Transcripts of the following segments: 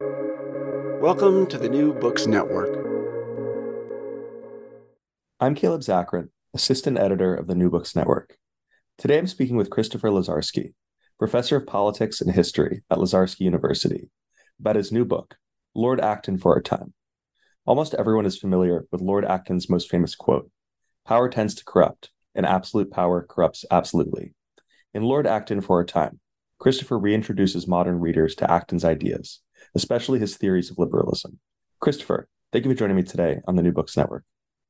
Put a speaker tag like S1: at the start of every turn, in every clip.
S1: Welcome to the New Books Network.
S2: I'm Caleb Zakarin, Assistant Editor of the New Books Network. Today I'm speaking with Christopher Lazarski, Professor of Politics and History at Lazarski University, about his new book, Lord Acton for Our Time. Almost everyone is familiar with Lord Acton's most famous quote Power tends to corrupt, and absolute power corrupts absolutely. In Lord Acton for Our Time, Christopher reintroduces modern readers to Acton's ideas especially his theories of liberalism. Christopher, thank you for joining me today on the New Books Network.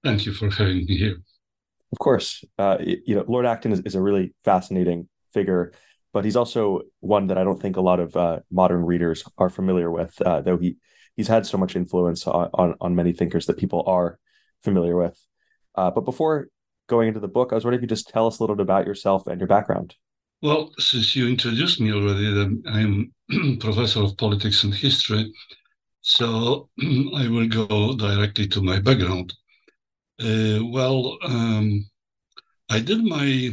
S3: Thank you for having me here.
S2: Of course, uh, you know Lord Acton is, is, a really fascinating figure, but he's also one that I don't think a lot of uh, modern readers are familiar with. Uh, though he he's had so much influence on, on, on many thinkers that people are familiar with. Uh, but before going into the book, I was wondering if you could just tell us a little bit about yourself and your background.
S3: Well, since you introduced me already, I'm professor of politics and history, so I will go directly to my background. Uh, well, um, I did my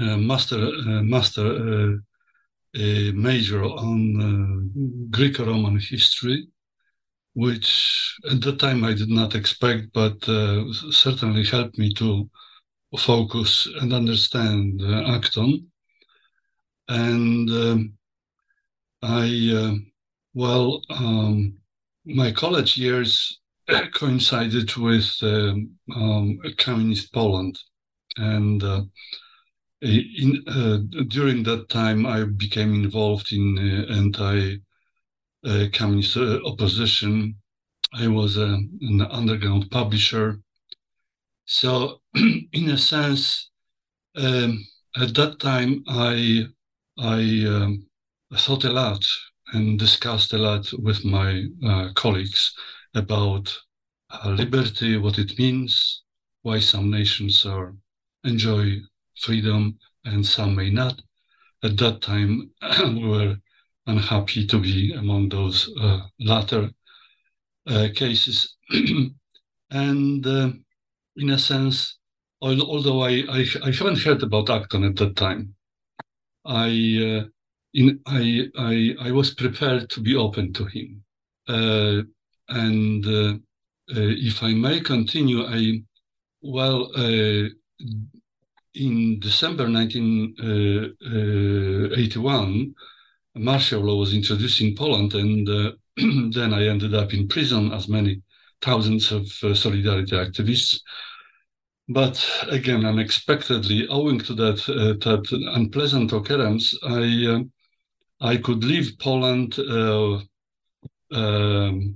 S3: uh, master uh, master uh, uh, major on uh, Greco-Roman history, which at the time I did not expect, but certainly helped me to focus and understand Acton and um, I uh, well, um, my college years coincided with um, um, communist Poland, and uh, in, uh, during that time I became involved in uh, anti-communist uh, opposition. I was an underground publisher, so in a sense, um, at that time I I um, thought a lot and discussed a lot with my uh, colleagues about uh, liberty, what it means, why some nations are enjoy freedom and some may not. At that time, we were unhappy to be among those uh, latter uh, cases. and uh, in a sense, although I, I, I haven't heard about Acton at that time, I, uh, in, I, I, I was prepared to be open to him. Uh, and uh, uh if I may continue, I, well, uh, in December 1981, uh, martial law was introduced in Poland, and then I ended up in prison, as many thousands of solidarity activists. But again, unexpectedly, owing to that, uh, that unpleasant occurrence, I uh, I could leave Poland uh, um,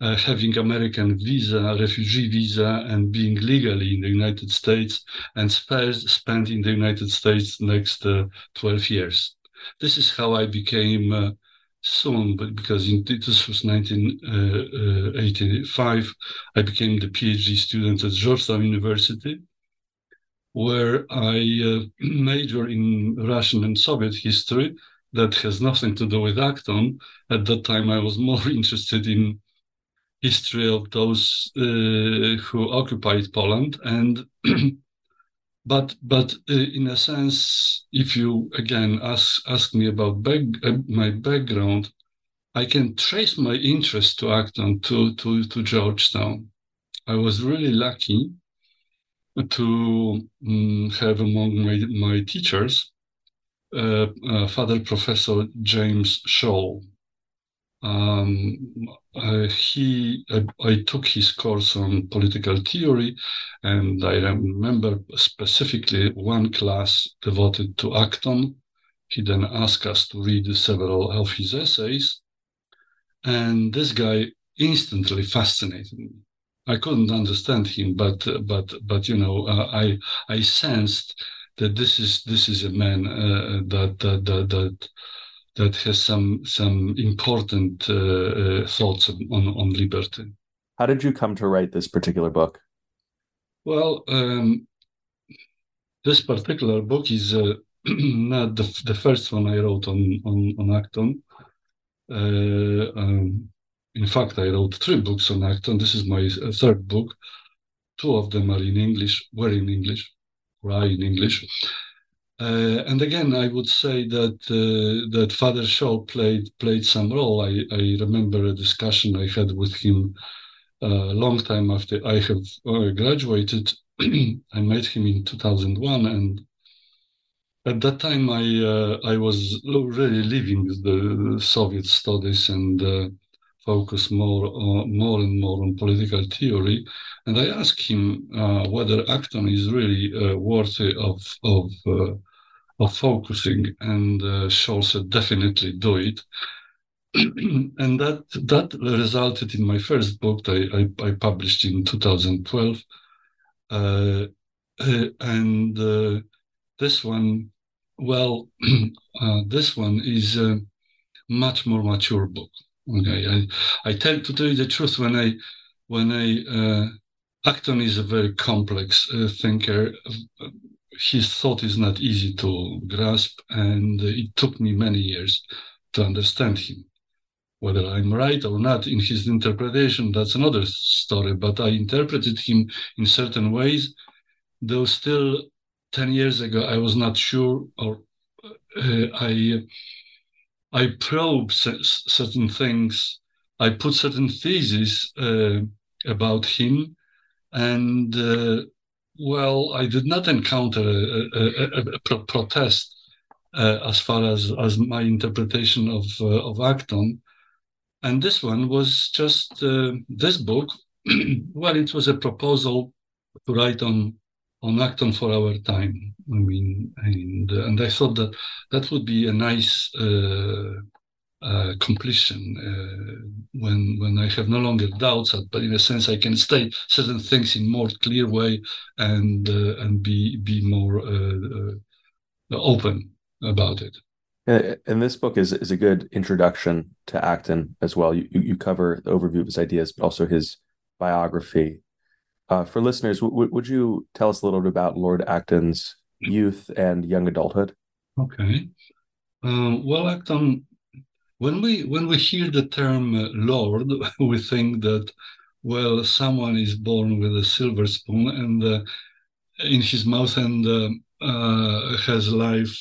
S3: uh, having American visa, refugee visa, and being legally in the United States, and spend in the United States next uh, 12 years. This is how I became soon, but because in, this was 1985, uh, uh, I became the PhD student at Georgetown University, where I uh, major in Russian and Soviet history. That has nothing to do with Acton. At that time, I was more interested in history of those uh, who occupied Poland and but but uh, in a sense if you again ask ask me about back, uh, my background i can trace my interest to acton to to to georgetown. I was really lucky to um, have among my, my teachers uh, uh father professor james schall um, uh, he, I, I, took his course on political theory, and I remember specifically one class devoted to Acton. He then asked us to read several of his essays, and this guy instantly fascinated me. I couldn't understand him, but but but you know, uh, I I sensed that this is this is a man uh, that that that, that that has some some important uh, uh, thoughts on on liberty.
S2: How did you come to write this particular book?
S3: Well, um, this particular book is uh, not the, the first one I wrote on on, on Acton. Uh, um, in fact, I wrote three books on Acton. This is my uh, third book. Two of them are in English, were in English, or are in English. Uh, and again, I would say that uh, that Father Schall played played some role. I, I remember a discussion I had with him a uh, long time after I have uh, graduated. I met him in 2001, and at that time I uh, I was really leaving the Soviet studies and uh, focus more on, more and more on political theory. And I asked him uh, whether Acton is really uh, worthy of of uh, of focusing, and uh, Schall said definitely do it. and that that resulted in my first book I, I, I published in 2012, uh, uh, and this one, well, this one is a much more mature book Okay, I, I tend to tell you the truth when I when I uh, Acton is a very complex uh, thinker. His thought is not easy to grasp, and it took me many years to understand him. Whether I'm right or not in his interpretation, that's another story. But I interpreted him in certain ways, though still 10 years ago I was not sure, or uh, I I probe certain things. I put certain theses uh, about him, and uh, well, I did not encounter a, a, a, a pro protest uh, as far as as my interpretation of uh, of Acton. And this one was just uh, this book. well, it was a proposal to write on on Acton for our time. I mean, and uh, and I thought that that would be a nice uh, uh, completion uh, when when I have no longer doubts, but in a sense I can state certain things in more clear way and uh, and be be more uh, open about it.
S2: And this book is is a good introduction to Acton as well. You you cover the overview of his ideas, but also his biography uh, for listeners, w- would you tell us a little bit about Lord Acton's youth and young adulthood?
S3: Okay. Uh, well, Acton, when we when we hear the term uh, Lord, we think that well, someone is born with a silver spoon and uh, in his mouth and uh, uh, has life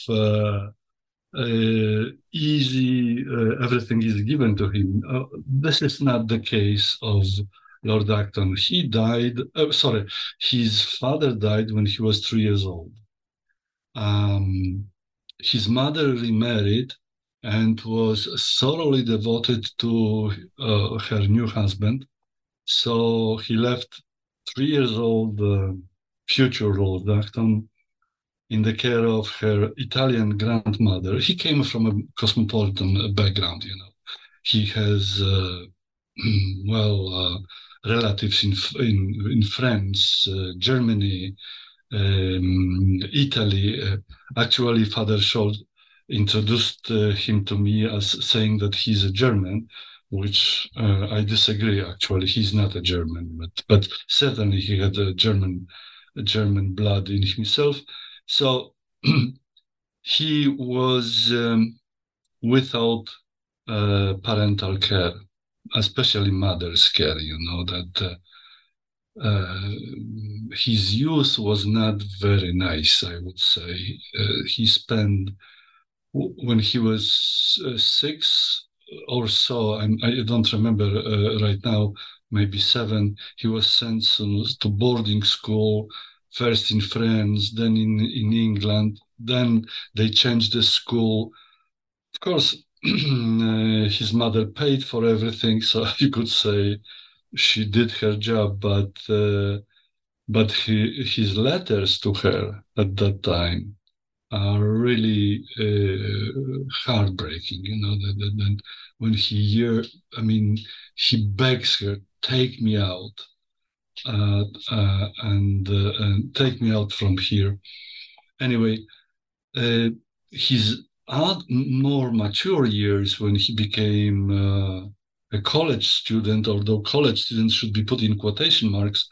S3: easy. everything is given to him. this is not the case of Lord Acton. He died, uh, sorry, his father died when he was three years old. Um, his mother remarried and was thoroughly devoted to uh, her new husband. So he left three years old uh, future Lord Acton in the care of her Italian grandmother. He came from a cosmopolitan background, you know. He has, uh, well, uh, relatives in in, in France, uh, Germany, um, Italy. Uh, actually, Father Schall introduced uh, him to me as saying that he's a German, which uh, I disagree. Actually, he's not a German, but but certainly he had a German a German blood in himself. So he was um, without uh, parental care especially mother's care, you know, that uh, uh, his youth was not very nice, I would say. Uh, he spent, when he was uh, six or so, I'm, I do not remember uh, right now, maybe seven, he was sent to boarding school, first in France, then in, in England. Then they changed the school. Of course, his mother paid for everything, so you could say she did her job, but uh, but he, his letters to her at that time are really uh, heartbreaking. You know that, that, that when he hear, I mean, he begs her, "Take me out." Uh, uh, and, uh, and take me out from here. Anyway, uh, his at more mature years when he became uh, a college student, although college students should be put in quotation marks,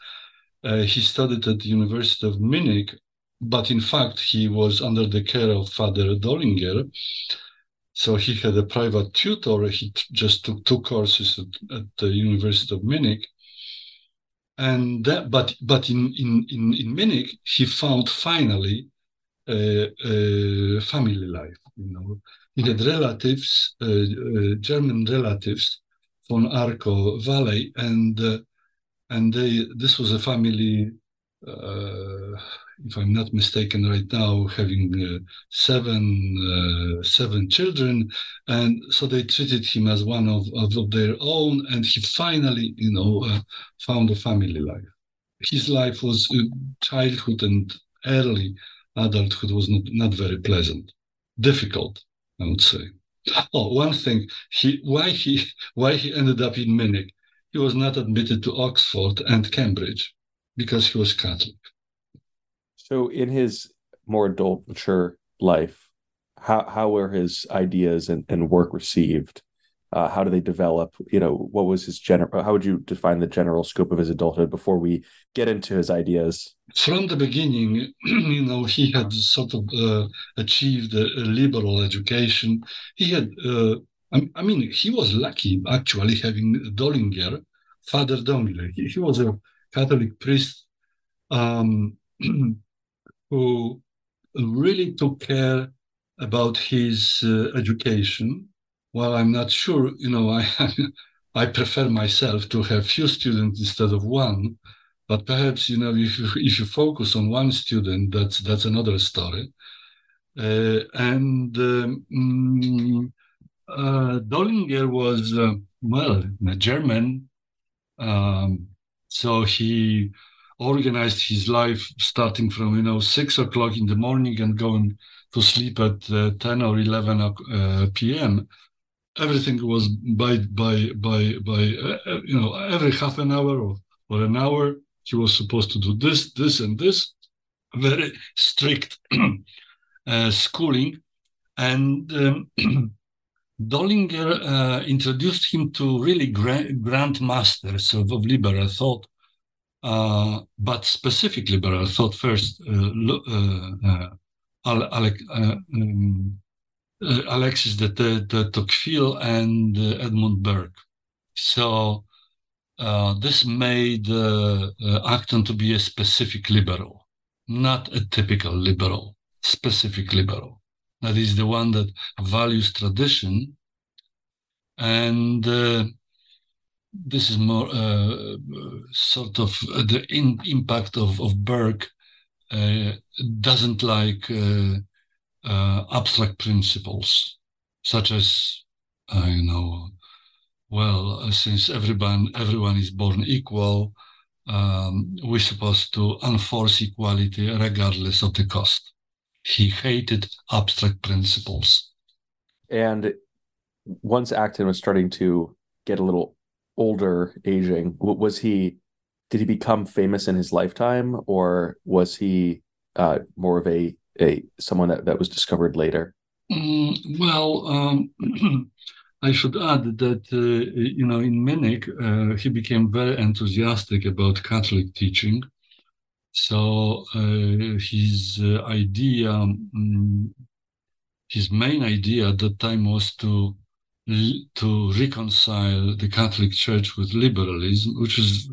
S3: uh, he studied at the University of Munich, but in fact he was under the care of Father Dollinger. So he had a private tutor. He just took two courses at, at the University of Munich. And that, but but in, in, in, in Munich, he found finally family life. You know, he had relatives, German relatives from Arco Valley, and and they this was a family uh, if I'm not mistaken, right now having uh, seven uh, seven children, and so they treated him as one of, of, of their own, and he finally, you know, uh, found a family life. His life was uh, childhood and early adulthood was not, not very pleasant, difficult, I would say. Oh, one thing, he why he why he ended up in Munich. He was not admitted to Oxford and Cambridge because he was Catholic.
S2: So, in his more adult, mature life, how how were his ideas and, and work received? Uh, how do they develop? You know, what was his general? How would you define the general scope of his adulthood before we get into his ideas?
S3: From the beginning, you know, he had sort of uh, achieved a, a, liberal education. He had, uh, I, I, mean, he was lucky actually having Dollinger, Father Dollinger. He, he was a Catholic priest. Um, who really took care about his uh, education. While I'm not sure, you know, I I prefer myself to have few students instead of one. But perhaps you know, if you, if you focus on one student, that's that's another story. Uh, and um, uh, Dollinger was uh, well a German, um, so he organized his life starting from you know six o'clock in the morning and going to sleep at uh, 10 or 11 uh, p.m everything was by by by by uh, uh, you know every half an hour or, or an hour he was supposed to do this this and this. Very strict uh, schooling. And um, Dollinger uh, introduced him to really grand, grand masters of, of liberal thought. Uh, but specifically, liberal thought first uh, uh, Alec, um, Alexis de, de, Tocqueville and Edmund Burke. So this made Acton to be a specific liberal, not a typical liberal, specific liberal. That is the one that values tradition and uh, this is more uh, sort of the in, impact of, of Burke uh, doesn't like uh, uh abstract principles such as uh, you know well uh, since everyone everyone is born equal um, we're supposed to enforce equality regardless of the cost. He hated abstract principles.
S2: And once acton was starting to get a little older aging was he did he become famous in his lifetime or was he uh, more of a a someone that, that was discovered later?
S3: Mm, well um, i should add that uh, you know in munich uh, he became very enthusiastic about catholic teaching. So uh, his uh, idea um, his main idea at that time was to to reconcile the Catholic Church with liberalism, which is,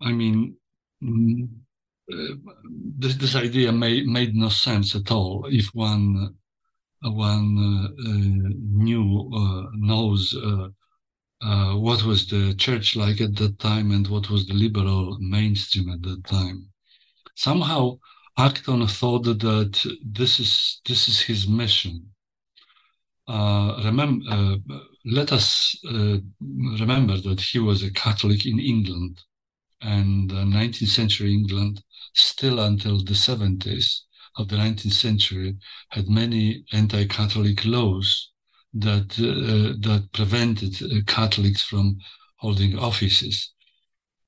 S3: I mean, mm, uh, this, this idea made, made no sense at all if one uh, one uh, uh knew uh, knows uh, what was the church like at that time and what was the liberal mainstream at that time. Somehow, Acton thought that this is this is his mission uh, remember, uh, let us uh, remember that he was a Catholic in England, and 19th century England, still until the 70s of the 19th century, had many anti-Catholic laws that uh, that prevented uh, Catholics from holding offices,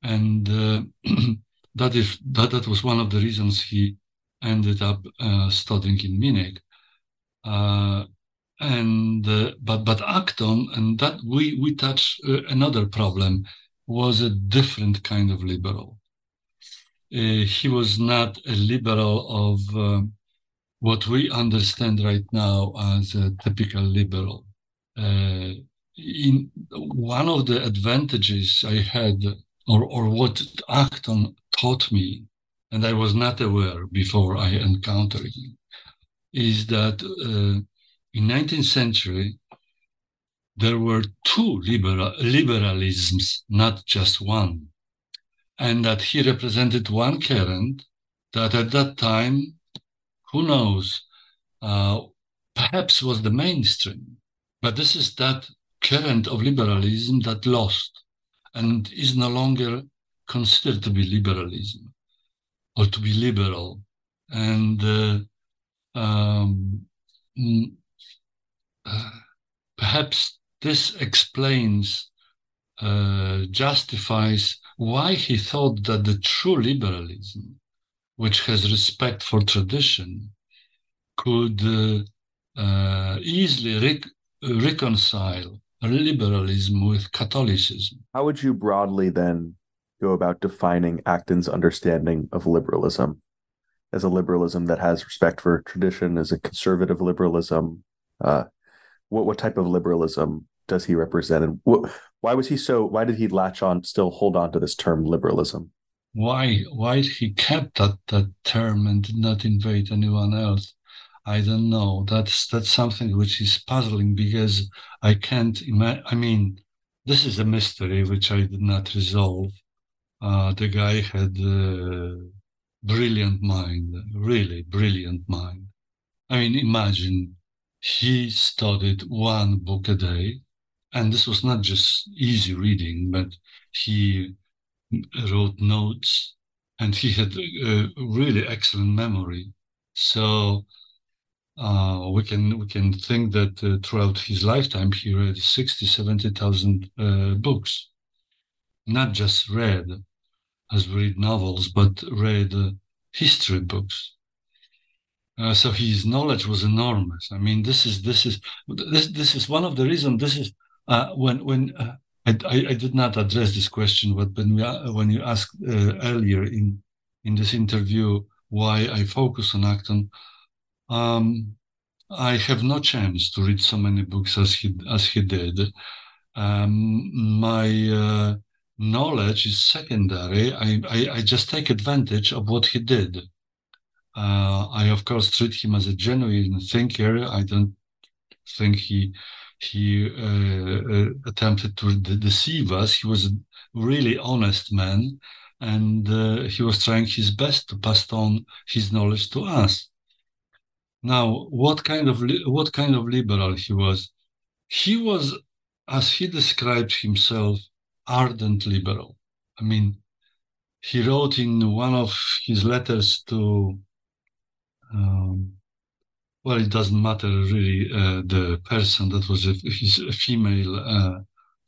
S3: and that is that that was one of the reasons he ended up studying in Munich. Uh, and uh, but but Acton and that we we touch uh, another problem was a different kind of liberal. Uh, he was not a liberal of uh, what we understand right now as a typical liberal. Uh, in one of the advantages I had, or or what Acton taught me and I was not aware before I encountered him, is that uh, in 19th century there were two liberal, liberalisms, not just one, and that he represented one current that at that time, who knows, uh, perhaps was the mainstream. But this is that current of liberalism that lost and is no longer considered to be liberalism or to be liberal. And uh, um, mm, uh, perhaps this explains, uh, justifies why he thought that the true liberalism, which has respect for tradition, could uh, uh, easily rec- reconcile liberalism with Catholicism.
S2: How would you broadly then go about defining Acton's understanding of liberalism? As a liberalism that has respect for tradition, as a conservative liberalism, uh, what what type of liberalism does he represent, and wh- why was he so? Why did he latch on, still hold on to this term liberalism?
S3: Why why he kept that that term and did not invade anyone else? I don't know. That's that's something which is puzzling because I can't imagine. I mean, this is a mystery which I did not resolve. Uh, the guy had a brilliant mind, really brilliant mind. I mean, imagine he studied one book a day, and this was not just easy reading, but he wrote notes, and he had a really excellent memory. So uh, we can we can think that uh, throughout his lifetime he read 60 70,000 uh, books. Not just read as we read novels but read uh, history books. Uh, so his knowledge was enormous. I mean this is this is this this is one of the reasons this is uh, when when I, I, I, did not address this question but when we when you asked earlier in in this interview why I focus on Acton um, I have no chance to read so many books as he as he did. Um, my uh, knowledge is secondary. I, I, I just take advantage of what he did. Uh, I of course treat him as a genuine thinker. I don't think he he uh, uh attempted to de- deceive us. He was a really honest man, and uh, he was trying his best to pass on his knowledge to us. Now, what kind of what kind of liberal he was? He was, as he described himself, ardent liberal. I mean, he wrote in one of his letters to, um, well, it doesn't matter really uh, the person that was a, his female uh,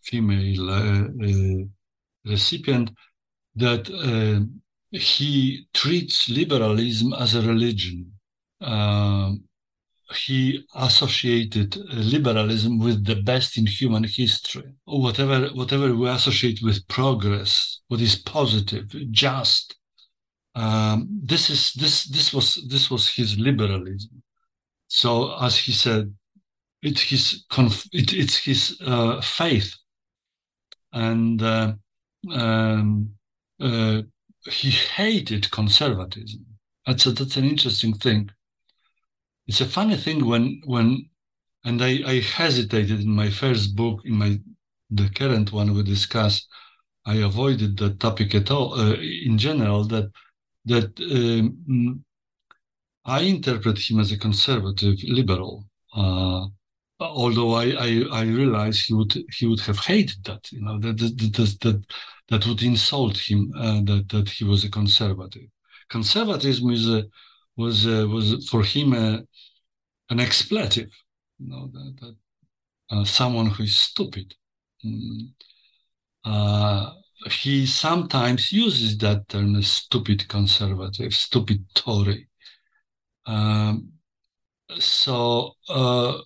S3: female uh, uh recipient that uh, he treats liberalism as a religion uh, he associated liberalism with the best in human history. Whatever, whatever we associate with progress, what is positive, just. Um, this is this this was this was his liberalism. So as he said, it's his conf- it, it's his uh, faith, and uh, um, uh, he hated conservatism. That's a, that's an interesting thing it's a funny thing when when and I, I hesitated in my first book in my the current one we discuss i avoided the topic at all uh, in general that that um, i interpret him as a conservative liberal uh, although I, I i realize he would he would have hated that you know that that that, that, that would insult him uh, that that he was a conservative conservatism is a was uh, was for him a, an expletive, you know, that, that uh, someone who is stupid. Mm. Uh, he sometimes uses that term, stupid conservative, stupid Tory. Um, so uh,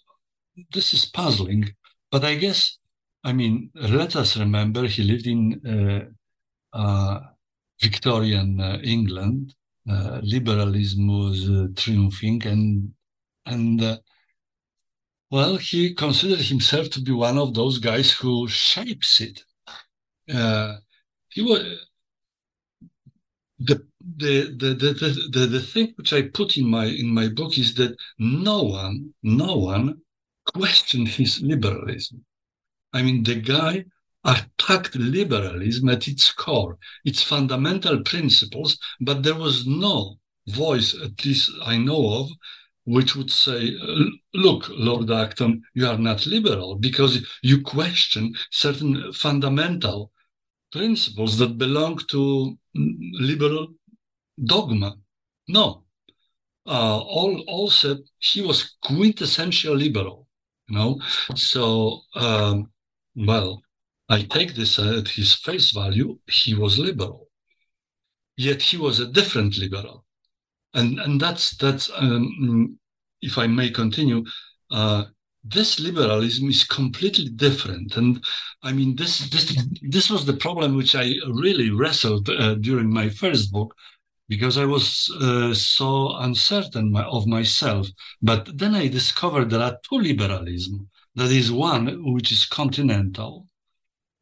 S3: this is puzzling, but I guess, I mean, let us remember he lived in uh, uh, Victorian uh, England. liberalism was triumphing, and and uh, well, he considered himself to be one of those guys who shapes it. Uh, he was the, the, the, the, the, thing which I put in my in my book is that no one, no one questioned his liberalism. I mean, the guy attacked liberalism at its core, its fundamental principles, but there was no voice, at least I know of, which would say, look, Lord Acton, you are not liberal because you question certain fundamental principles that belong to liberal dogma. No. Uh, all, said he was quintessential liberal, you know. So, um, well, I take this at his face value. He was liberal, yet he was a different liberal and and that's that's um, if I may continue. Uh, this liberalism is completely different, and I mean this this this was the problem which I really wrestled uh, during my first book, because I was uh, so uncertain my, of myself. But then I discovered there are two liberalism. That is one which is continental,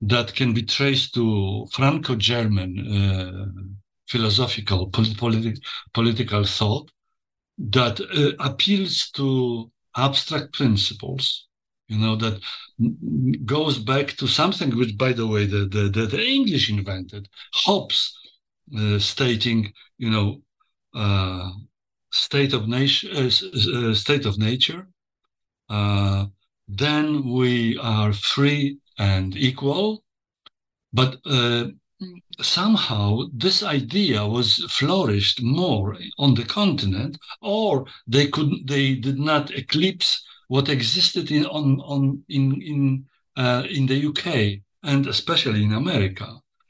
S3: that can be traced to Franco-German uh, philosophical polit- political thought that uh, appeals to abstract principles you know that goes back to something which by the way the the, the, english invented hobbes uh, stating you know uh, state of nature uh, uh, state of nature uh, then we are free and equal but somehow this idea was flourished more on the continent or they could they did not eclipse what existed in on, on in in uh, in the UK and especially in America.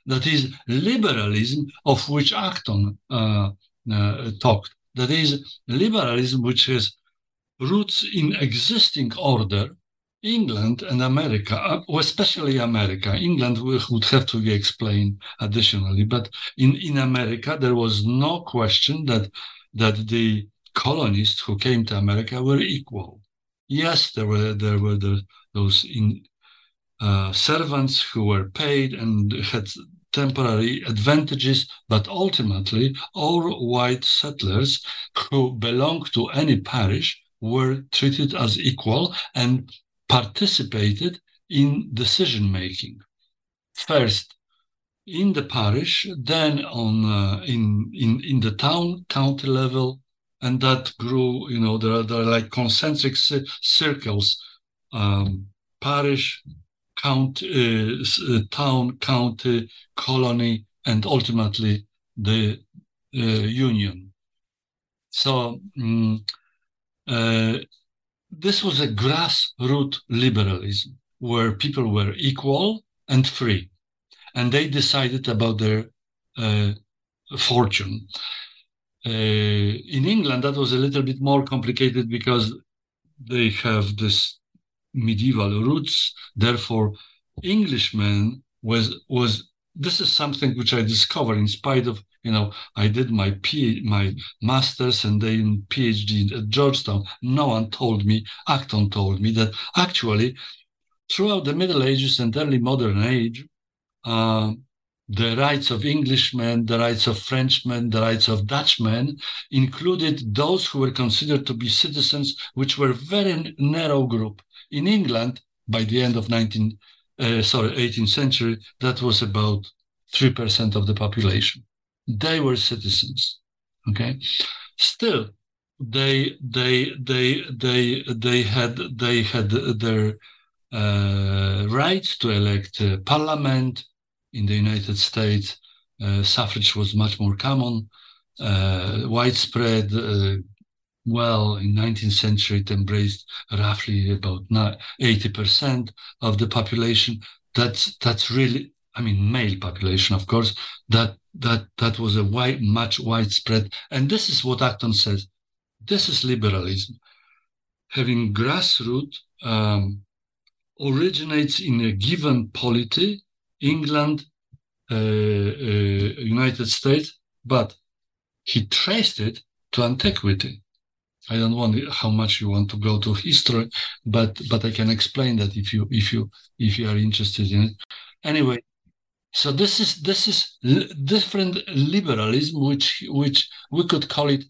S3: That is liberalism of which Acton uh, uh, talked. That is liberalism which has roots in existing order England and America, uh, especially America, England would have to be explained additionally, but in, in America, there was no question that, that the colonists who came to America were equal. Yes, there were, there were the, those in, uh, servants who were paid and had temporary advantages, but ultimately all white settlers who belonged to any parish were treated as equal and participated in decision making. First in the parish, then on uh, in in in the town county level, and that grew. You know, there are, there are like concentric circles: um, parish, count, uh, uh, town, county, colony, and ultimately the uh, union. So. Um, this was a grassroots liberalism where people were equal and free, and they decided about their uh, fortune. Uh, in England, that was a little bit more complicated because they have this medieval roots. Therefore, Englishman was was this is something which I discovered in spite of you know, I did my P, my master's and then PhD at Georgetown. No one told me, Acton told me that actually, throughout the Middle Ages and early modern age, uh, the rights of Englishmen, the rights of Frenchmen, the rights of Dutchmen included those who were considered to be citizens, which were very narrow group. In England, by the end of 19, uh, sorry, 18th century, that was about 3% of the population they were citizens. Okay, still they they they they they had they had their uh, rights to elect parliament in the United States. Uh, suffrage was much more common, uh, widespread. Uh, well, in 19th century, it embraced roughly about 80% of the population. That's that's really, I mean, male population, of course. That that that was a wide, much widespread. And this is what Acton says. This is liberalism. Having grassroots um, originates in a given polity, England, uh, uh, United States, but he traced it to antiquity. I don't want how much you want to go to history, but but I can explain that if you if you if you are interested in it. Anyway, So this is this is different liberalism, which which we could call it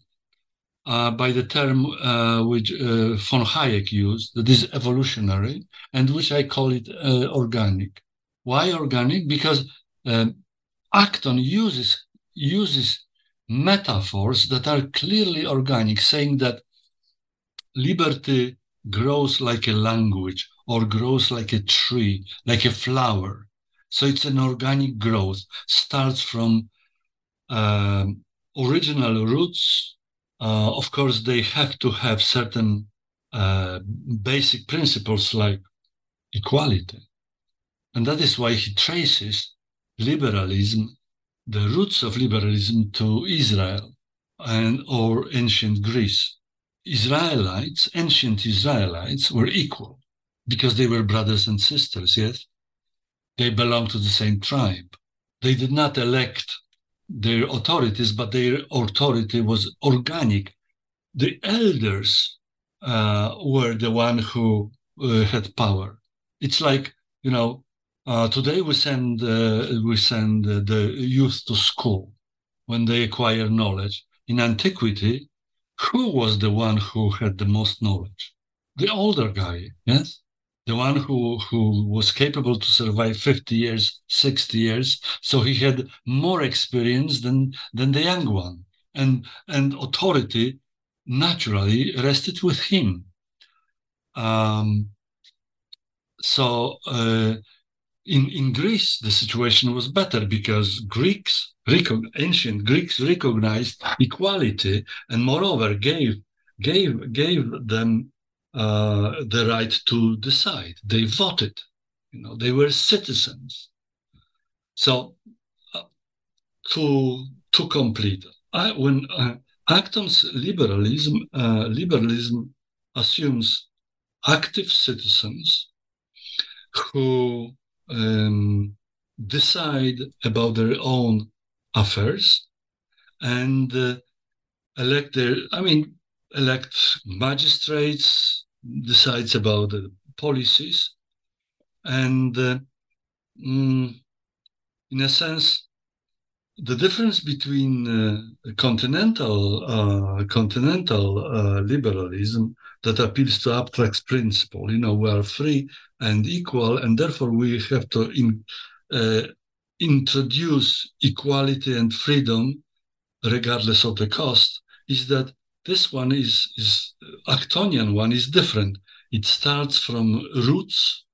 S3: uh, by the term uh, which uh, von Hayek used, that is evolutionary, and which I call it uh, organic. Why organic? Because um, Acton uses uses metaphors that are clearly organic, saying that liberty grows like a language or grows like a tree, like a flower. So it's an organic growth, starts from um, original roots. Uh, of course, they have to have certain uh, basic principles like equality. And that is why he traces liberalism, the roots of liberalism to Israel and or ancient Greece. Israelites, ancient Israelites, were equal because they were brothers and sisters, yes? They belonged to the same tribe. They did not elect their authorities, but their authority was organic. The elders uh, were the one who uh, had power. It's like you know, uh, today we send uh, we send the youth to school when they acquire knowledge. In antiquity, who was the one who had the most knowledge? The older guy, yes the one who, who was capable to survive 50 years, 60 years. So he had more experience than, than the young one. And, and authority naturally rested with him. Um, so uh, in, in Greece, the situation was better because Greeks, ancient Greeks recognized equality and moreover gave, gave, gave them uh, the right to decide. They voted, you know, they were citizens. So uh, to to complete, I, when uh, Acton's liberalism uh, liberalism assumes active citizens who um, decide about their own affairs and uh, elect their. I mean, elect magistrates, decides about the policies, and uh, mm, in a sense, the difference between uh, continental uh, continental uh, liberalism that appeals to abstract principle, you know, we are free and equal, and therefore we have to in, uh, introduce equality and freedom regardless of the cost, is that this one is, is Actonian one is different. It starts from roots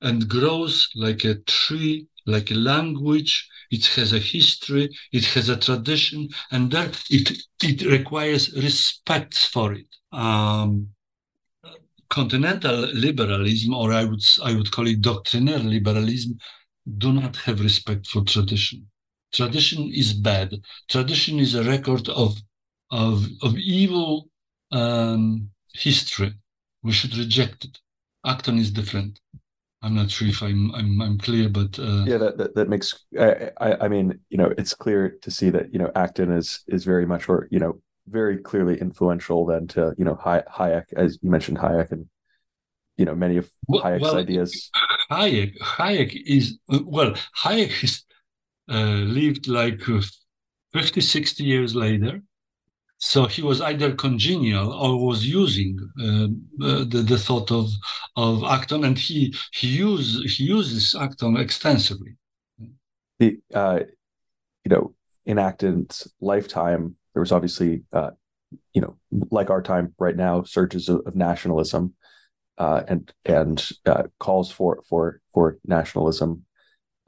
S3: and grows like a tree, like a language. It has a history, it has a tradition, and that it it requires respect for it. Um, continental liberalism, or I would I would call it doctrinaire liberalism, do not have respect for tradition. Tradition is bad. Tradition is a record of of, of evil um, history. We should reject it. Acton is different. I'm not sure if I'm I'm, I'm clear, but uh...
S2: yeah, that, that, that makes. I, I, I mean, you know, it's clear to see that you know Acton is is very much or you know very clearly influential then to you know Hayek, as you mentioned Hayek and you know many of Hayek's well, ideas.
S3: Hayek Hayek is well Hayek has uh, lived like 50, 60 years later so he was either congenial or was using uh, uh, the, the thought of of Acton, and he he use he uses Acton extensively.
S2: The uh, you know in Acton's lifetime, there was obviously uh, you know like our time right now, surges of, of nationalism uh, and and uh, calls for for for nationalism.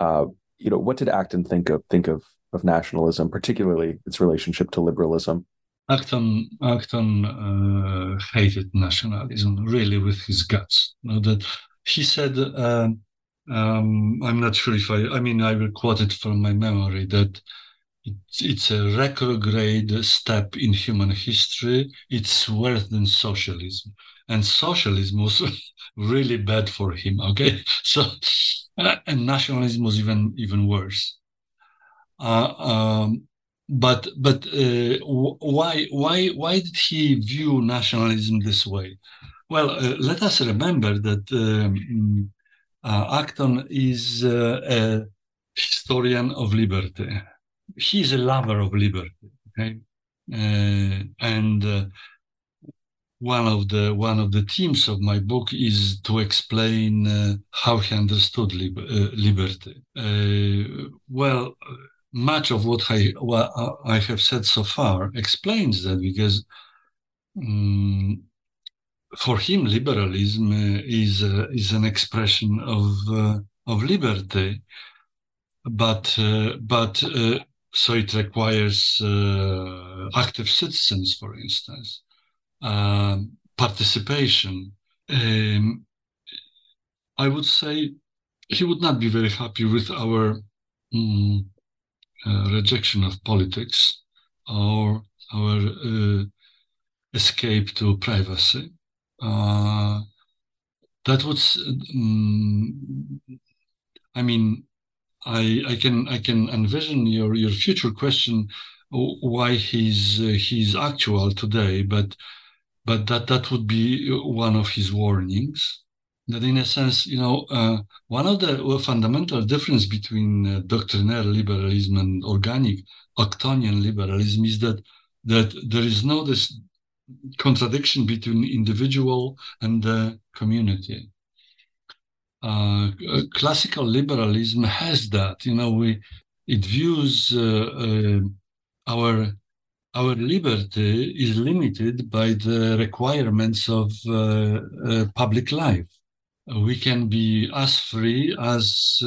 S2: you know, what did Acton think of think of of nationalism, particularly its relationship to liberalism?
S3: Acton, Acton uh, hated nationalism really with his guts. You know, that he said, uh, um, I'm not sure if I, I mean, I will quote it from my memory that it's, it's a retrograde step in human history. It's worse than socialism. And socialism was really bad for him. Okay. So, and nationalism was even, even worse. Uh, um, but but uh, why why why did he view nationalism this way? Well, uh, let us remember that um, uh, Acton is uh, historian of liberty. He's a lover of liberty. Okay, uh, and uh, one of the one of the themes of my book is to explain how he understood lib- liberty. Well, much of what I what I have said so far explains that because. Um, for him, liberalism uh, is uh, is an expression of uh, of liberty, but but so it requires active citizens, for instance, um, participation. Um, I would say he would not be very happy with our uh, rejection of politics or our uh, escape to privacy. Uh, that was, um, I mean, I I can I can envision your your future question why he's uh, he's actual today, but but that that would be one of his warnings. That in a sense, you know, uh, one of the fundamental difference between uh, doctrinaire liberalism and organic Actonian liberalism is that that there is no this contradiction between individual and the community. Uh, classical liberalism has that. You know, we it views uh, uh, our our liberty is limited by the requirements of uh, public life. We can be as free as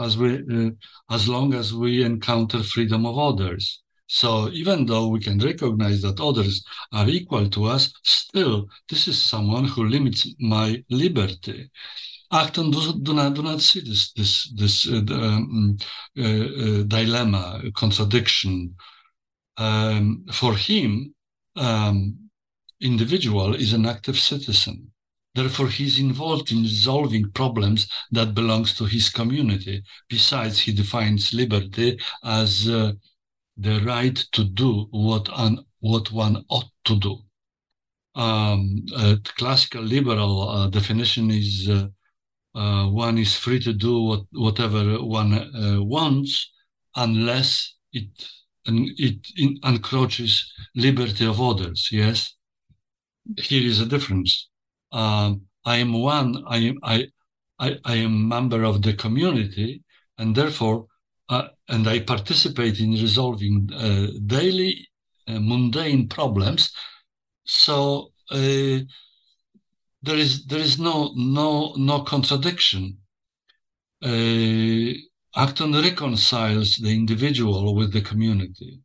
S3: as we as long as we encounter freedom of others. So even though we can recognize that others are equal to us, still this is someone who limits my liberty. Acton do, do, not, do not see this this this uh, um, uh, uh, dilemma, contradiction. Um, for him, um, individual is an active citizen. Therefore, he's involved in resolving problems that belongs to his community. Besides, he defines liberty as uh, the right to do what, un, what one ought to do. Um, a classical liberal uh, definition is uh, uh, one is free to do what, whatever one uh, wants unless it it encroaches liberty of others. Yes, here is a difference. Um, I am one. I am I, I I am member of the community, and therefore uh, and I participate in resolving uh, daily uh, mundane problems. So uh, there is there is no no no contradiction. Uh, Acton reconciles the individual with the community.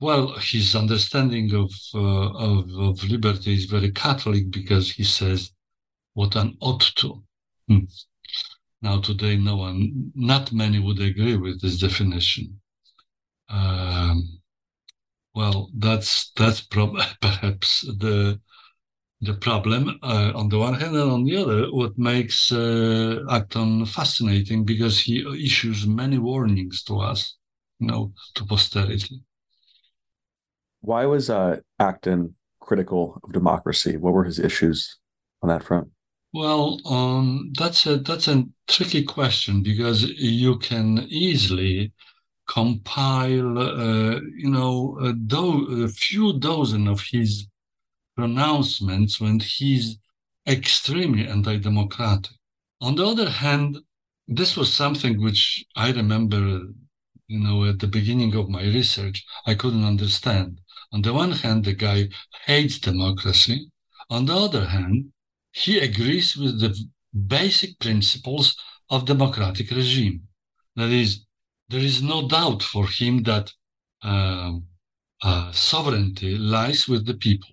S3: Uh, well, his understanding of, of, of liberty is very Catholic because he says what an ought to. Hmm. Now, today, no one, not many would agree with this definition. Um, well, that's that's prob- perhaps the the problem uh, on the one hand, and on the other, what makes uh, Acton fascinating because he issues many warnings to us, you know, to posterity.
S2: Why was uh, Acton critical of democracy? What were his issues on that front?
S3: Well, um, that's a that's a tricky question because you can easily compile, uh, you know, a, do- a few dozen of his pronouncements when he's extremely anti-democratic. On the other hand, this was something which I remember, you know, at the beginning of my research, I couldn't understand. On the one hand, the guy hates democracy. On the other hand, he agrees with the basic principles of democratic regime. That is, there is no doubt for him that uh, uh, sovereignty lies with the people,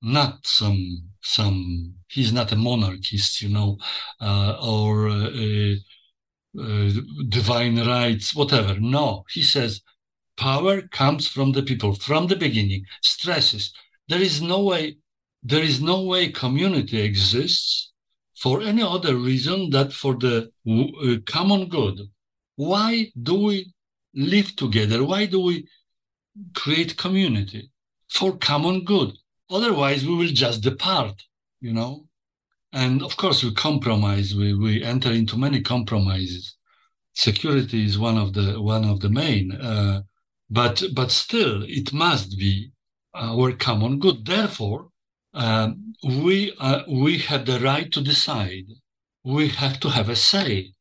S3: not some some. He's not a monarchist, you know, uh, or uh, uh, divine rights, whatever. No, he says power comes from the people from the beginning. Stresses there is no way there is no way community exists for any other reason that for the uh, common good. Why do we live together? Why do we create community? For common good. Otherwise, we will just depart, you know? And of course, we compromise, we, we enter into many compromises. security is one of the one of the main. Uh, but but still, it must be our common good. Therefore, um, we uh, we have the right to decide. We have to have a say.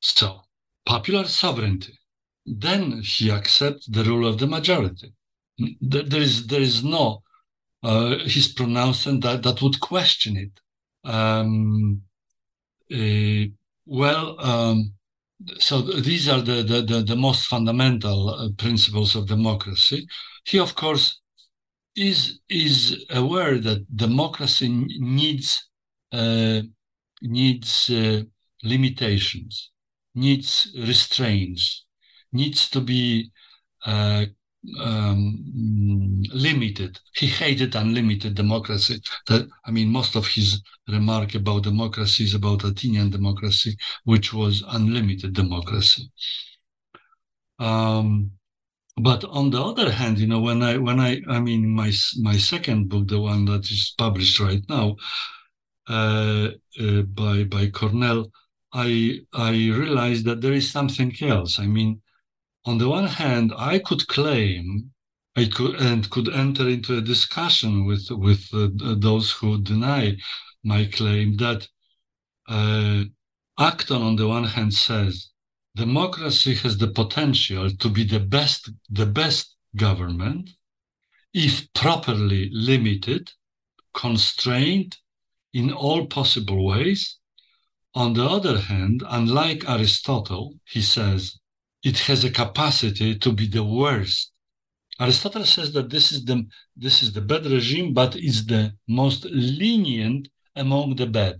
S3: So, popular sovereignty. Then he accepts the rule of the majority. There is there is no uh, his pronouncement that that would question it. Um, uh, well, um, so these are the, the, the, the most fundamental uh, principles of democracy. He, of course, is is aware that democracy needs uh, needs uh, limitations, needs restraints, needs to be uh, um, limited. He hated unlimited democracy. That I mean, most of his remark about democracy is about Athenian democracy, which was unlimited democracy. Um, but on the other hand, you know, when I when I I mean my my second book, the one that is published right now uh, uh, by by Cornell, I I realized that there is something else. I mean, on the one hand, I could claim I could and could enter into a discussion with with uh, those who deny my claim that uh, Acton, on the one hand, says democracy has the potential to be the best the best government if properly limited, constrained in all possible ways. On the other hand, unlike Aristotle, he says it has a capacity to be the worst. Aristotle says that this is the this is the bad regime, but it's the most lenient among the bad,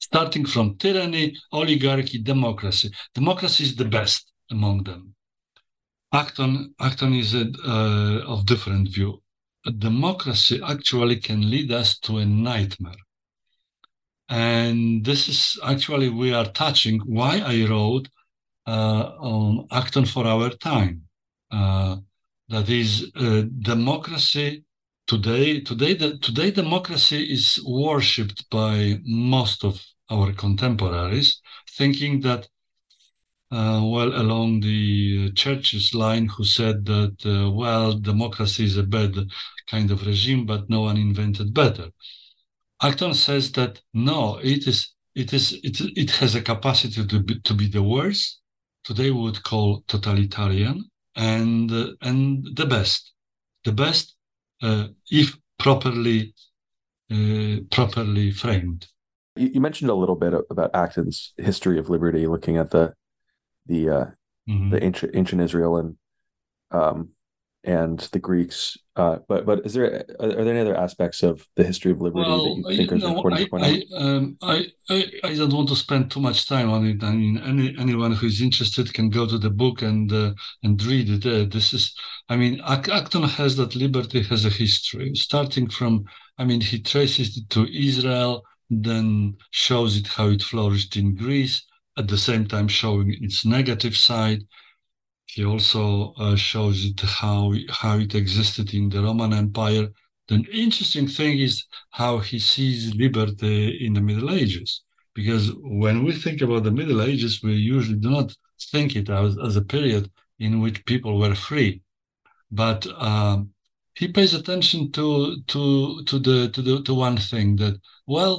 S3: starting from tyranny, oligarchy, democracy. Democracy is the best among them. Acton, Acton is a, uh, of different view. Democracy actually can lead us to a nightmare. And this is actually, we are touching why I wrote on Acton for our time. Uh, that is uh, democracy today. Today, the, today democracy is worshipped by most of our contemporaries, thinking that uh, well along the church's line who said that uh, well democracy is a bad kind of regime but no one invented better acton says that no it is it is it, it has a capacity to be, to be the worst today we would call totalitarian and uh, and the best the best uh, if properly uh, properly framed
S2: you, you, mentioned a little bit about acton's history of liberty looking at the the uh, mm-hmm. the ancient ancient israel and um, and the Greeks. Uh, but but is there are, there any other aspects of the history of liberty well, that you think are important to point
S3: I, out? Um, I, I I don't want to spend too much time on it. I mean, any anyone who is interested can go to the book and uh, and read it. Uh, this is, I mean, Acton has that liberty has a history, starting from. I mean, he traces it to Israel, then shows it how it flourished in Greece, at the same time showing its negative side he also uh, shows it how how it existed in the Roman Empire. The interesting thing is how he sees liberty in the Middle Ages, because when we think about the Middle Ages, we usually do not think it as, as a period in which people were free, but um, he pays attention to to to the to the to one thing that well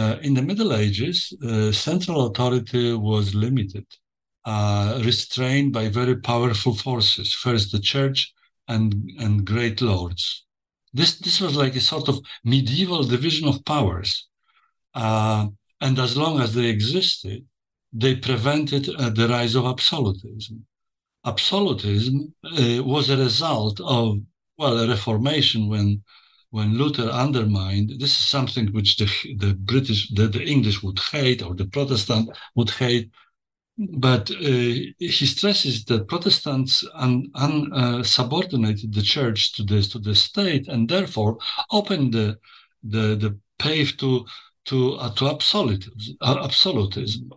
S3: uh, in the Middle Ages, uh, central authority was limited uh, restrained by very powerful forces. First, the church and and great lords. This this was like a sort of medieval division of powers, uh, and as long as they existed, they prevented uh, the rise of absolutism. Absolutism uh, was a result of well a reformation when when Luther undermined, this is something which the, the British, the, the English would hate or the Protestant would hate but uh, he stresses that Protestants un, un, uh, subordinated the church to this to the state, and therefore opened the the, the path to to uh, to absolutism. Uh, absolutism.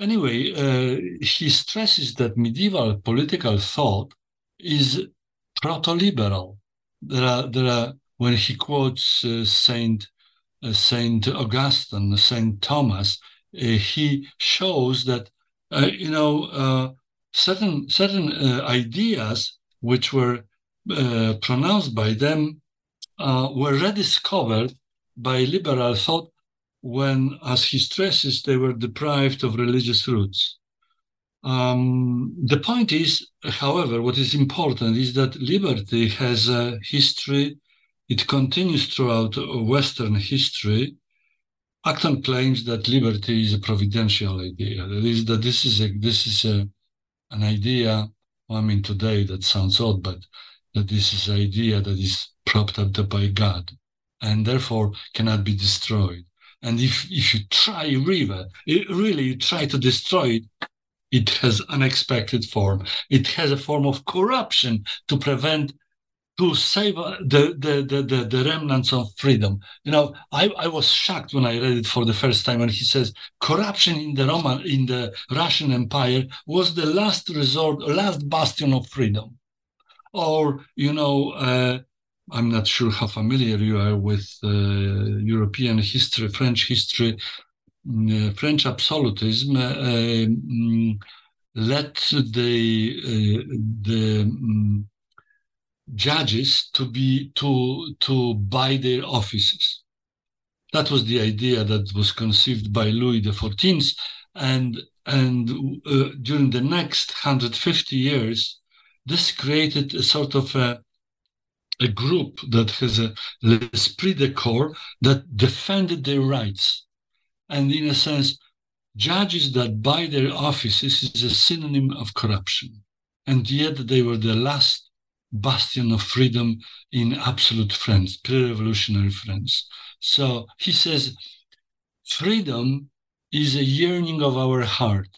S3: Anyway, uh, he stresses that medieval political thought is proto-liberal. There are there are when he quotes uh, Saint Saint Augustine, Saint Thomas, he shows that you know, uh, certain certain uh, ideas which were uh, pronounced by them uh, were rediscovered by liberal thought when, as he stresses, they were deprived of religious roots. Um, the point is, however, what is important is that liberty has a history. It continues throughout Western history. Acton claims that liberty is a providential idea. That is, that this is a this is a an idea. I mean, today that sounds odd, but that this is an idea that is propped up by God, and therefore cannot be destroyed. And if if you try really, really you try to destroy it, it has unexpected form. It has a form of corruption to prevent, to save uh, the, the, the, the, remnants of freedom. You know, I, I was shocked when I read it for the first time when he says corruption in the Roman, in the Russian Empire was the last resort, last bastion of freedom. Or, you know, uh, I'm not sure how familiar you are with uh, European history, French history, uh, French absolutism uh, um, led the uh, the um, judges to be to to buy their offices. That was the idea that was conceived by Louis XIV, and and uh, during the next 150 years, this created a sort of a, a group that has a l'esprit de corps that defended their rights and in a sense, judges that buy their offices is a synonym of corruption. And yet they were the last bastion of freedom in absolute France, pre-revolutionary France. So he says, freedom is a yearning of our heart.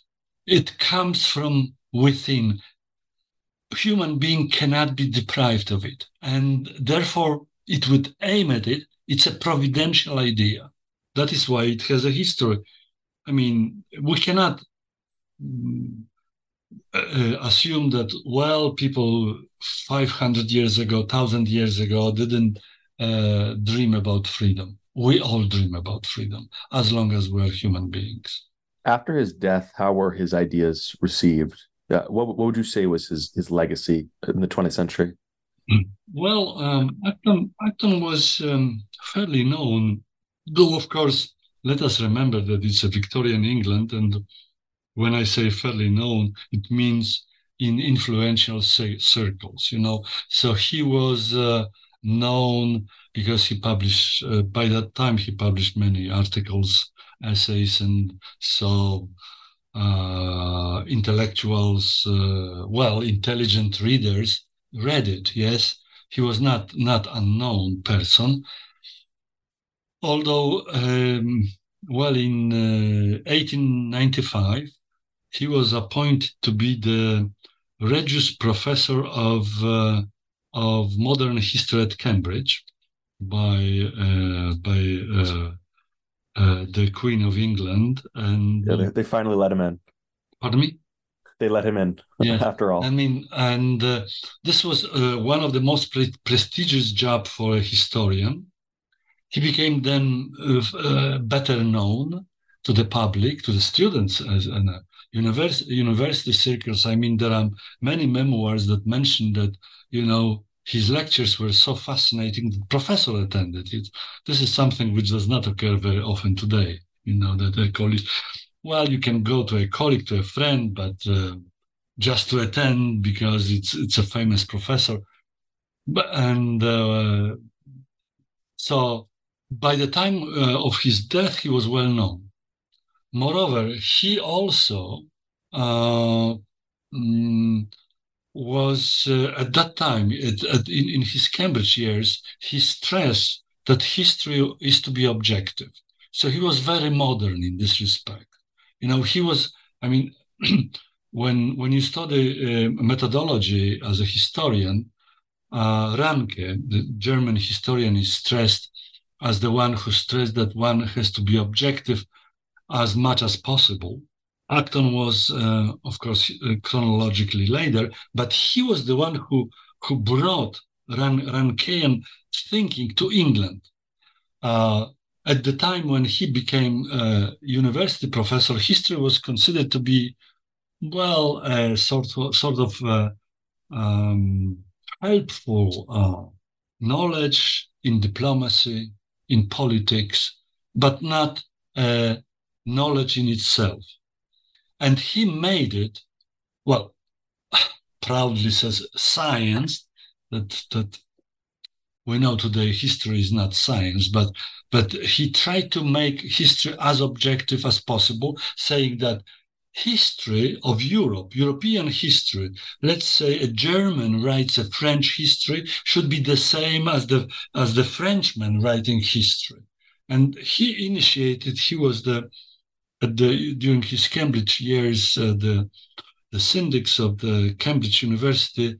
S3: It comes from within. Human being cannot be deprived of it. And therefore, it would aim at it. It's a providential idea. That is why it has a history. I mean, we cannot mm, uh, assume that, well, people 500 years ago, 1,000 years ago didn't uh, dream about freedom. We all dream about freedom as long as we're human beings.
S2: After his death, how were his ideas received? Uh, what, what would you say was his, his legacy in the 20th century?
S3: Well, um, Acton, Acton was um, fairly known Though, of course, let us remember that it's a Victorian England, and when I say fairly known, it means in influential circles, you know. So he was uh, known because he published, uh, by that time, he published many articles, essays, and so uh, intellectuals, uh, well, intelligent readers read it, yes. He was not not unknown person, although, um, well, in uh, 1895, he was appointed to be the Regius Professor of uh, of Modern History at Cambridge by uh, by uh, uh, the Queen of England, and
S2: yeah, they, they, finally let him in.
S3: Pardon me.
S2: They let him in. Yeah. after all.
S3: I mean, and uh, this was one of the most pre- prestigious job for a historian he became then uh, uh, better known to the public, to the students as in university, university circles. I mean, there are many memoirs that mention that, you know, his lectures were so fascinating that professor attended it. This is something which does not occur very often today, you know, that a colleague, well, you can go to a colleague, to a friend, but uh, just to attend because it's it's a famous professor. But, and uh, so by the time uh, of his death, he was well known. Moreover, he also uh, mm, was uh, at that time, at, at, in, in his Cambridge years, he stressed that history is to be objective. So he was very modern in this respect. You know, he was, I mean, when when you study uh, methodology as a historian, uh, Ranke, the German historian, is stressed as the one who stressed that one has to be objective as much as possible. Acton was, uh, of course, uh, chronologically later, but he was the one who who brought Ran, Rankean thinking to England. Uh, at the time when he became a university professor, history was considered to be well, uh, sort of, sort of uh, um, helpful uh, knowledge in diplomacy, in politics, but not uh, knowledge in itself. And he made it, well, proudly says science, that, that we know today history is not science, but but he tried to make history as objective as possible, saying that history of Europe, European history, let's say a German writes a French history, should be the same as the as the Frenchman writing history. And he initiated, he was the, the during his Cambridge years, uh, the the syndics of the Cambridge University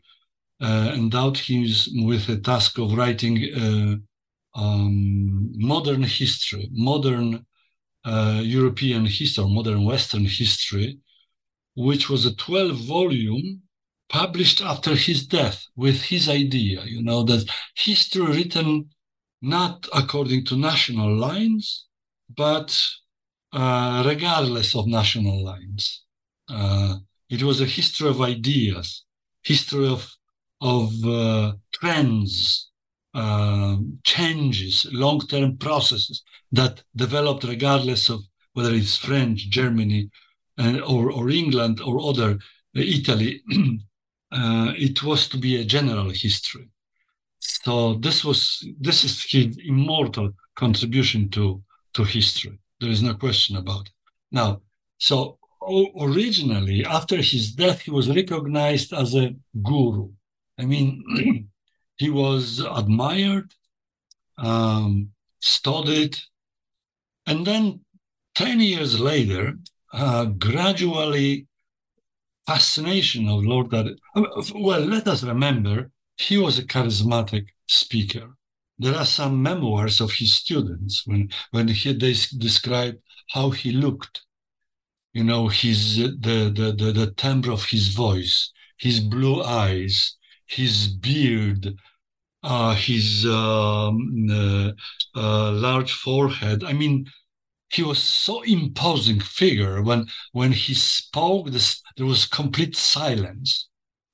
S3: uh, endowed him with a task of writing uh, um, modern history, modern European history, modern Western history, which was a 12 volume published after his death with his idea, you know, that history written not according to national lines, but regardless of national lines. Uh, it was a history of ideas, history of of uh, trends, uh, changes, long-term processes that developed regardless of whether it's French, Germany, uh, or, or England or other uh, Italy. Uh, it was to be a general history. So this was this is his immortal contribution to to history. There is no question about it. Now, so originally after his death, he was recognized as a guru I mean, he was admired, um, studied, and then 10 years later, uh, gradually fascination of Lord That well, let us remember, he was a charismatic speaker. There are some memoirs of his students when, when he, they describe how he looked, you know, his the, the, the, the timbre of his voice, his blue eyes, his beard, uh, his um, uh, uh, large forehead. I mean, he was so imposing figure when when he spoke. This, there was complete silence,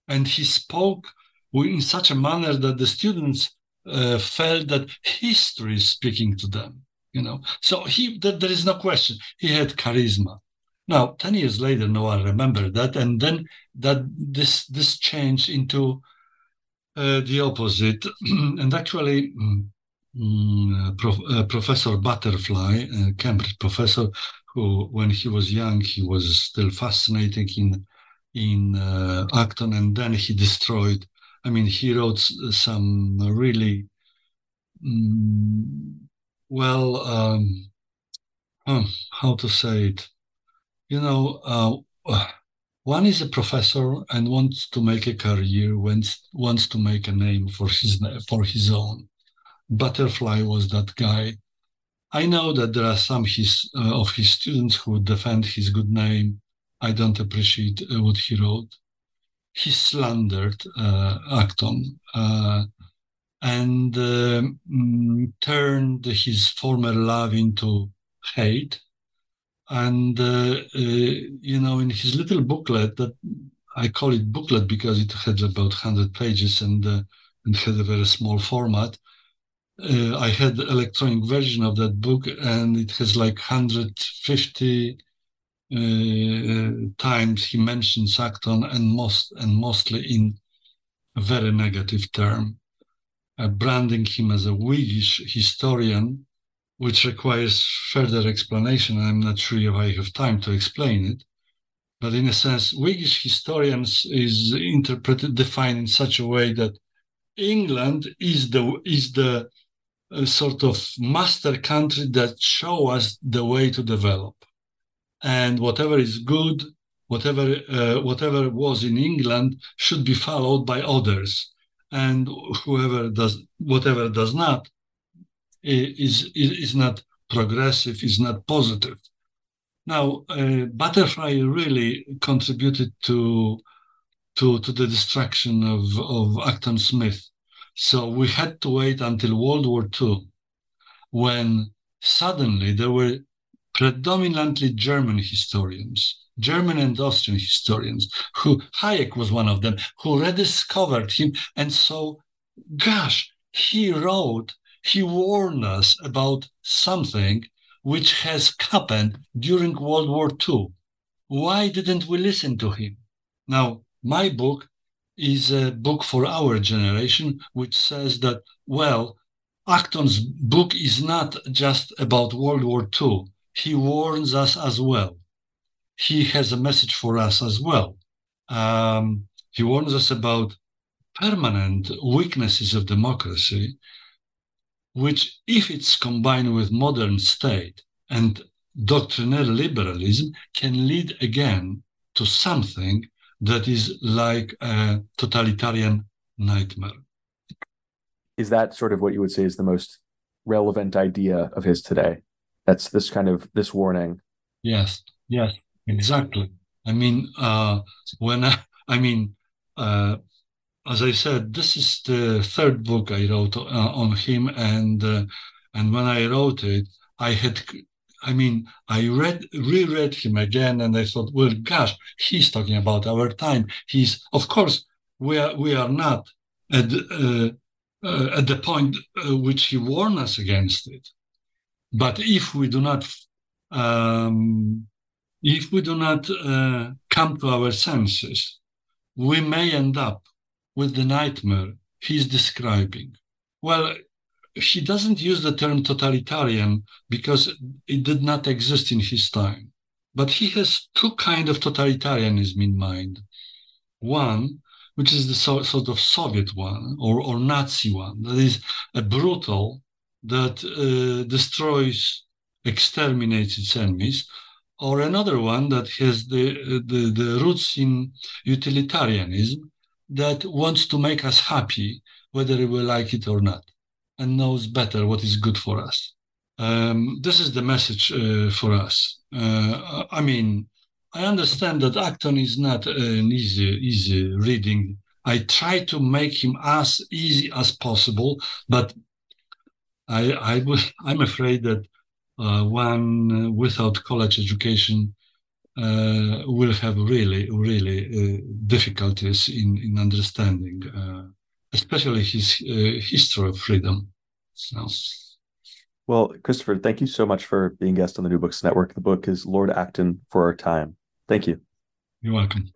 S3: and he spoke in such a manner that the students uh, felt that history is speaking to them. You know, so he that there is no question he had charisma. Now, ten years later, no one remembered that, and then that this this changed into uh, the opposite. and actually, um, Prof, uh, Professor Butterfield, Cambridge professor, who when he was young, he was still fascinating in in uh, Acton, and then he destroyed. I mean, he wrote some really um, well. Um, how to say it? You know, uh, one is a professor and wants to make a career, wants, wants to make a name for his, for his own. Butterfield was that guy. I know that there are some his, uh, of his students who defend his good name. I don't appreciate uh, what he wrote. He slandered uh, Acton uh, and mm, turned his former love into hate and, uh, you know, in his little booklet that I call it booklet because it had about 100 pages and, uh, and had a very small format. Uh, I had electronic version of that book and it has like 150 uh, times he mentions Acton and most and mostly in a very negative term, uh, branding him as a Whiggish historian which requires further explanation. I'm not sure if I have time to explain it. But in a sense, Whiggish historians is interpreted, defined in such a way that England is the is the uh, sort of master country that show us the way to develop, and whatever is good, whatever uh, whatever was in England should be followed by others, and whoever does whatever does not is, is not progressive, is not positive. Now, uh, Butterfield really contributed to, to, to the destruction of, of Acton's myth. So we had to wait until World War II when suddenly there were predominantly German historians, German and Austrian historians, who Hayek was one of them, who rediscovered him. And so, gosh, he wrote, he warned us about something which has happened during World War II. Why didn't we listen to him? Now, my book is a book for our generation, which says that, well, Acton's book is not just about World War II. He warns us as well. He has a message for us as well. Um, he warns us about permanent weaknesses of democracy, which, if it's combined with modern state and doctrinal liberalism, can lead again to something that is like a totalitarian nightmare.
S2: Is that sort of what you would say is the most relevant idea of his today? That's this kind of this warning.
S3: Yes, yes, exactly. I mean, uh, when I, I mean, uh, as I said, this is the third book I wrote uh, on him, and uh, and when I wrote it, I had I mean, I read, reread him again, and I thought, well, gosh, he's talking about our time. He's, of course, we are we are not at uh, uh, at the point uh, which he warned us against it. But if we do not, um, if we do not uh, come to our senses, we may end up with the nightmare he's describing. Well, he doesn't use the term totalitarian because it did not exist in his time. But he has two kind of totalitarianism in mind. One, which is the so, sort of Soviet one or, or Nazi one, that is a brutal that uh, destroys, exterminates its enemies, or another one that has the, the, the roots in utilitarianism that wants to make us happy, whether we like it or not and knows better what is good for us. Um, this is the message uh, for us. Uh, I mean, I understand that Acton is not an easy, easy reading. I try to make him as easy as possible, but I, I I'm afraid that uh, one without college education uh, will have really, really uh, difficulties in, in understanding uh, especially his uh, history of freedom. So.
S2: Well, Christopher, thank you so much for being guest on the New Books Network. The book is Lord Acton for Our Time. Thank you.
S3: You're welcome.